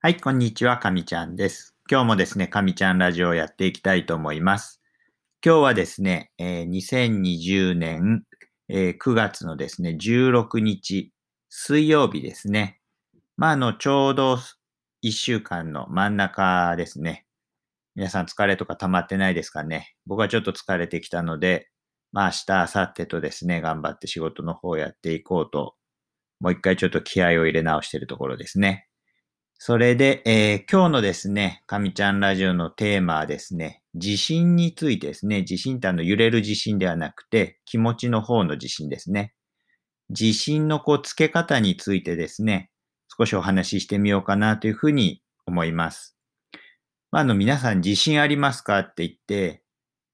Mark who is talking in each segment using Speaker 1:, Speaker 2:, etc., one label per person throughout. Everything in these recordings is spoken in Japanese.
Speaker 1: はい、こんにちは、かみちゃんです。今日もですね、かみちゃんラジオをやっていきたいと思います。今日はですね、えー2020年、えー9月のですね、16日、水曜日ですね。まあ、あの、ちょうど1週間の真ん中ですね。皆さん疲れとか溜まってないですかね？僕はちょっと疲れてきたので、まあ明日、明後日とですね、頑張って仕事の方をやっていこうと、もう一回ちょっと気合を入れ直しているところですね。それで、えー今日のですね、かみちゃんラジオのテーマはですね、地震についてですね、地震ってあの揺れる地震ではなくて、気持ちの方の地震ですね。地震のこう、つけ方についてですね、少しお話ししてみようかなというふうに思います。まあ、あの、皆さん自信ありますかって言って、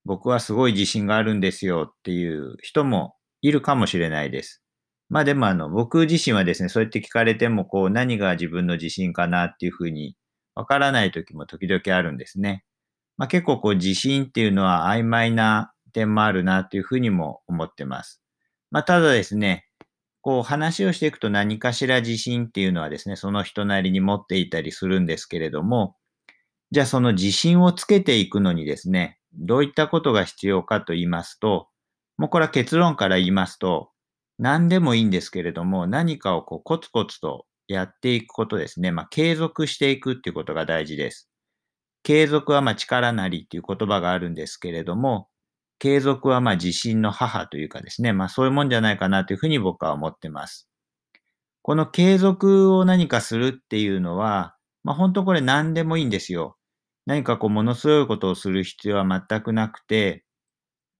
Speaker 1: 僕はすごい自信があるんですよっていう人もいるかもしれないです。まあでもあの、僕自身はですね、そうやって聞かれても、こう、何が自分の自信かなっていうふうに、わからない時も時々あるんですね。まあ結構こう、自信っていうのは曖昧な点もあるなっていうふうにも思ってます。まあただですね、こう、話をしていくと何かしら自信っていうのはですね、その人なりに持っていたりするんですけれども、じゃあその自信をつけていくのにですね、どういったことが必要かと言いますと、もうこれは結論から言いますと、何でもいいんですけれども、何かをこうコツコツとやっていくことですね。まあ、継続していくっていうことが大事です。継続はまあ力なりっていう言葉があるんですけれども、継続はまあ自信の母というかですね、まあそういうもんじゃないかなというふうに僕は思ってます。この継続を何かするっていうのは、まあ本当これ何でもいいんですよ。何かこうものすごいことをする必要は全くなくて、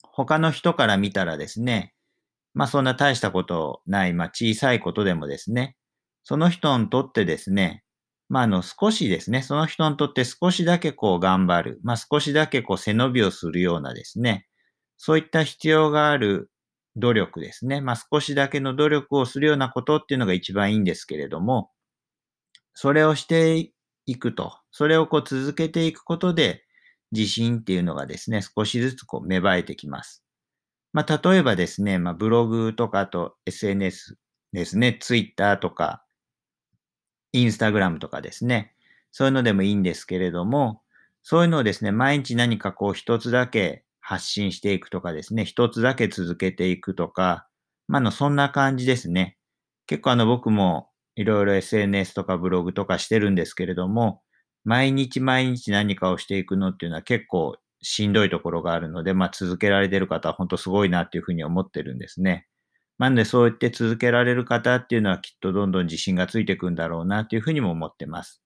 Speaker 1: 他の人から見たらですね、まあそんな大したことない、まあ小さいことでもですね、その人にとってですね、まああの少しですね、その人にとって少しだけこう頑張る、まあ少しだけこう背伸びをするようなですね、そういった必要がある努力ですね、まあ少しだけの努力をするようなことっていうのが一番いいんですけれども、それをしていくと、それをこう続けていくことで、自信っていうのがですね、少しずつこう芽生えてきます。まあ、例えばですね、まあ、ブログとか、あと SNS ですね、Twitter とか、インスタグラムとかですね、そういうのでもいいんですけれども、そういうのをですね、毎日何かこう一つだけ発信していくとかですね、一つだけ続けていくとか、ま、あの、そんな感じですね。結構あの、僕もいろいろ SNS とかブログとかしてるんですけれども、毎日毎日何かをしていくのっていうのは結構しんどいところがあるので、まあ続けられてる方は本当すごいなっていうふうに思ってるんですね。なのでそう言って続けられる方っていうのはきっとどんどん自信がついていくんだろうなっていうふうにも思ってます。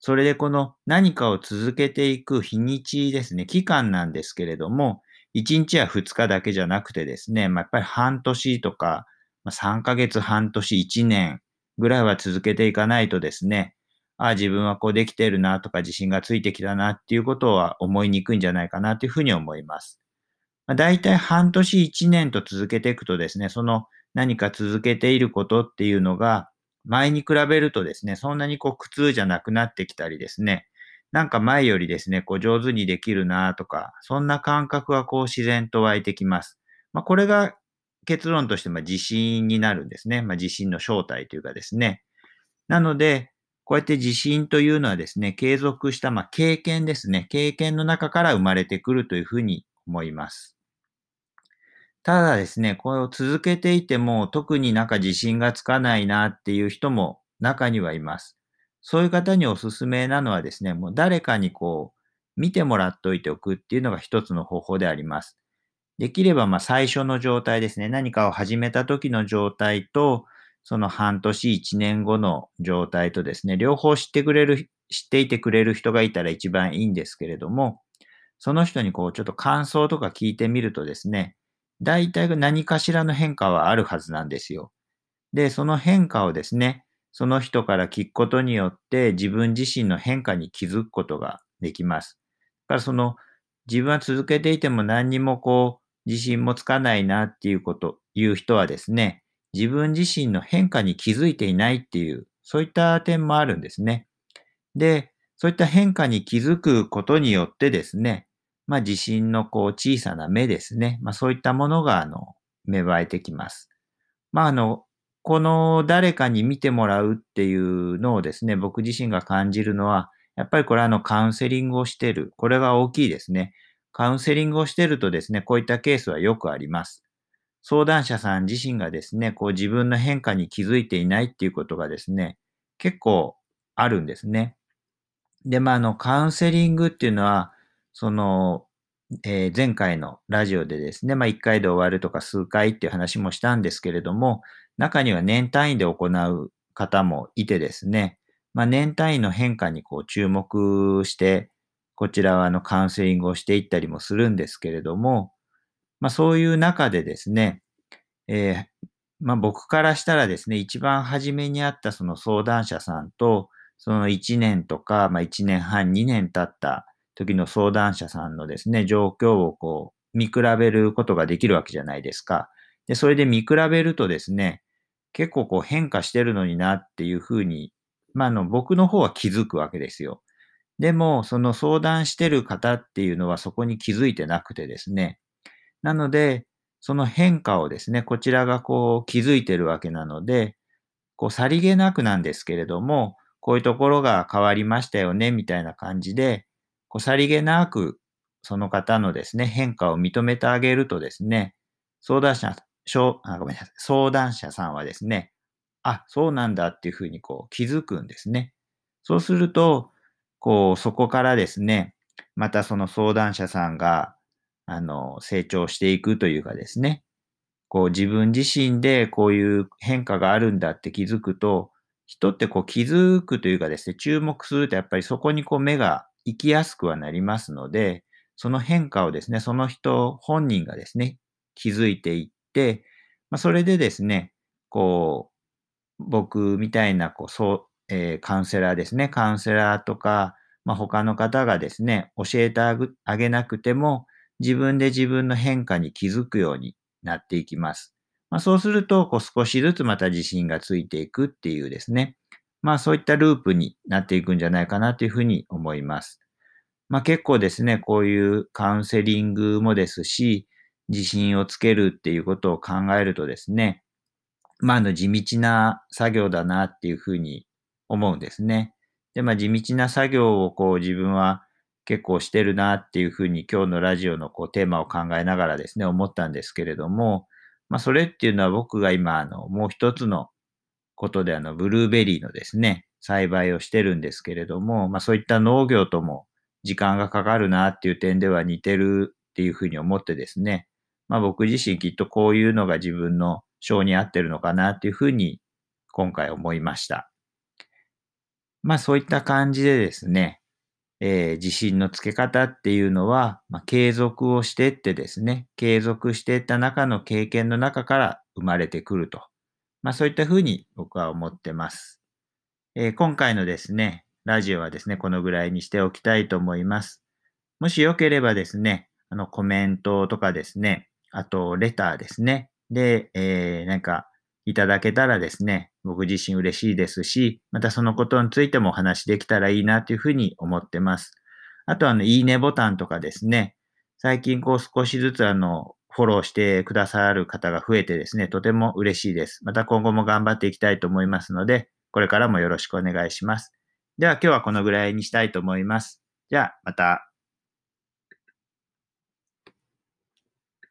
Speaker 1: それでこの何かを続けていく日にちですね、期間なんですけれども、1日や2日だけじゃなくてですね、まあ、やっぱり半年とか、まあ、3ヶ月、半年、1年ぐらいは続けていかないとですね、ああ、自分はこうできてるなとか自信がついてきたなっていうことは思いにくいんじゃないかなというふうに思います。まあ、大体半年1年と続けていくとですね、その何か続けていることっていうのが前に比べるとですね、そんなにこう苦痛じゃなくなってきたりですね、なんか前よりですね、こう上手にできるなとか、そんな感覚がこう自然と湧いてきます。まあ、これが結論としてま自信になるんですね。まあ、自信の正体というかですね。なので、こうやって自信というのはですね、継続した、まあ、経験ですね。経験の中から生まれてくるというふうに思います。ただですね、これを続けていても特になんか自信がつかないなっていう人も中にはいます。そういう方におすすめなのはですね、もう誰かにこう見てもらっておいておくっていうのが一つの方法であります。できればまあ最初の状態ですね、何かを始めた時の状態と、その半年、一年後の状態とですね、両方知ってくれる、知っていてくれる人がいたら一番いいんですけれども、その人にこうちょっと感想とか聞いてみるとですね、大体何かしらの変化はあるはずなんですよ。で、その変化をですね、その人から聞くことによって自分自身の変化に気づくことができます。だからその自分は続けていても何にもこう自信もつかないなっていうこと、いう人はですね、自分自身の変化に気づいていないっていう、そういった点もあるんですね。で、そういった変化に気づくことによってですね、まあ自信のこう小さな目ですね。まあそういったものがあの芽生えてきます。まああの、この誰かに見てもらうっていうのをですね、僕自身が感じるのは、やっぱりこれあのカウンセリングをしてる。これが大きいですね。カウンセリングをしてるとですね、こういったケースはよくあります。相談者さん自身がですね、こう自分の変化に気づいていないっていうことがですね、結構あるんですね。で、まあ、あの、カウンセリングっていうのは、その、えー、前回のラジオでですね、まあ、1回で終わるとか数回っていう話もしたんですけれども、中には年単位で行う方もいてですね、まあ、年単位の変化にこう注目して、こちらはあのカウンセリングをしていったりもするんですけれども、まあ、そういう中でですね、えー、まあ、僕からしたらですね、一番初めにあったその相談者さんと、その1年とか、まあ、1年半、2年経った時の相談者さんのですね、状況をこう、見比べることができるわけじゃないですか。で、それで見比べるとですね、結構こう変化してるのになっていうふうに、まあ、あの、僕の方は気づくわけですよ。でも、その相談してる方っていうのはそこに気づいてなくてですね。なので、その変化をですね、こちらがこう気づいてるわけなので、こうさりげなくなんですけれども、こういうところが変わりましたよね、みたいな感じで、こうさりげなくその方のですね、変化を認めてあげるとですね、相談者、あごめんなさい相談者さんはですね、あ、そうなんだっていうふうにこう気づくんですね。そうすると、こう、そこからですね、またその相談者さんが、あの、成長していくというかですね、こう自分自身でこういう変化があるんだって気づくと、人ってこう気づくというかですね、注目するとやっぱりそこにこう目が行きやすくはなりますので、その変化をですね、その人本人がですね、気づいていって、まあ、それでですね、こう、僕みたいな、こう、そう、えー、カウンセラーですね。カウンセラーとか、まあ、他の方がですね、教えてあげなくても、自分で自分の変化に気づくようになっていきます。まあ、そうすると、こう少しずつまた自信がついていくっていうですね。まあそういったループになっていくんじゃないかなというふうに思います。まあ結構ですね、こういうカウンセリングもですし、自信をつけるっていうことを考えるとですね、まああの地道な作業だなっていうふうに思うんですね。で、まあ、地道な作業をこう自分は結構してるなっていうふうに今日のラジオのこうテーマを考えながらですね、思ったんですけれども、まあ、それっていうのは僕が今、あの、もう一つのことで、あの、ブルーベリーのですね、栽培をしてるんですけれども、まあ、そういった農業とも時間がかかるなっていう点では似てるっていうふうに思ってですね、まあ、僕自身きっとこういうのが自分の性に合ってるのかなっていうふうに今回思いました。まあそういった感じでですね、えー、自信のつけ方っていうのは、まあ、継続をしてってですね、継続していった中の経験の中から生まれてくると。まあそういったふうに僕は思ってます。えー、今回のですね、ラジオはですね、このぐらいにしておきたいと思います。もしよければですね、あのコメントとかですね、あとレターですね。で、えー、なんかいただけたらですね、僕自身嬉しいですし、またそのことについてもお話できたらいいなというふうに思ってます。あとあの、いいねボタンとかですね、最近こう少しずつあの、フォローしてくださる方が増えてですね、とても嬉しいです。また今後も頑張っていきたいと思いますので、これからもよろしくお願いします。では今日はこのぐらいにしたいと思います。じゃあまた。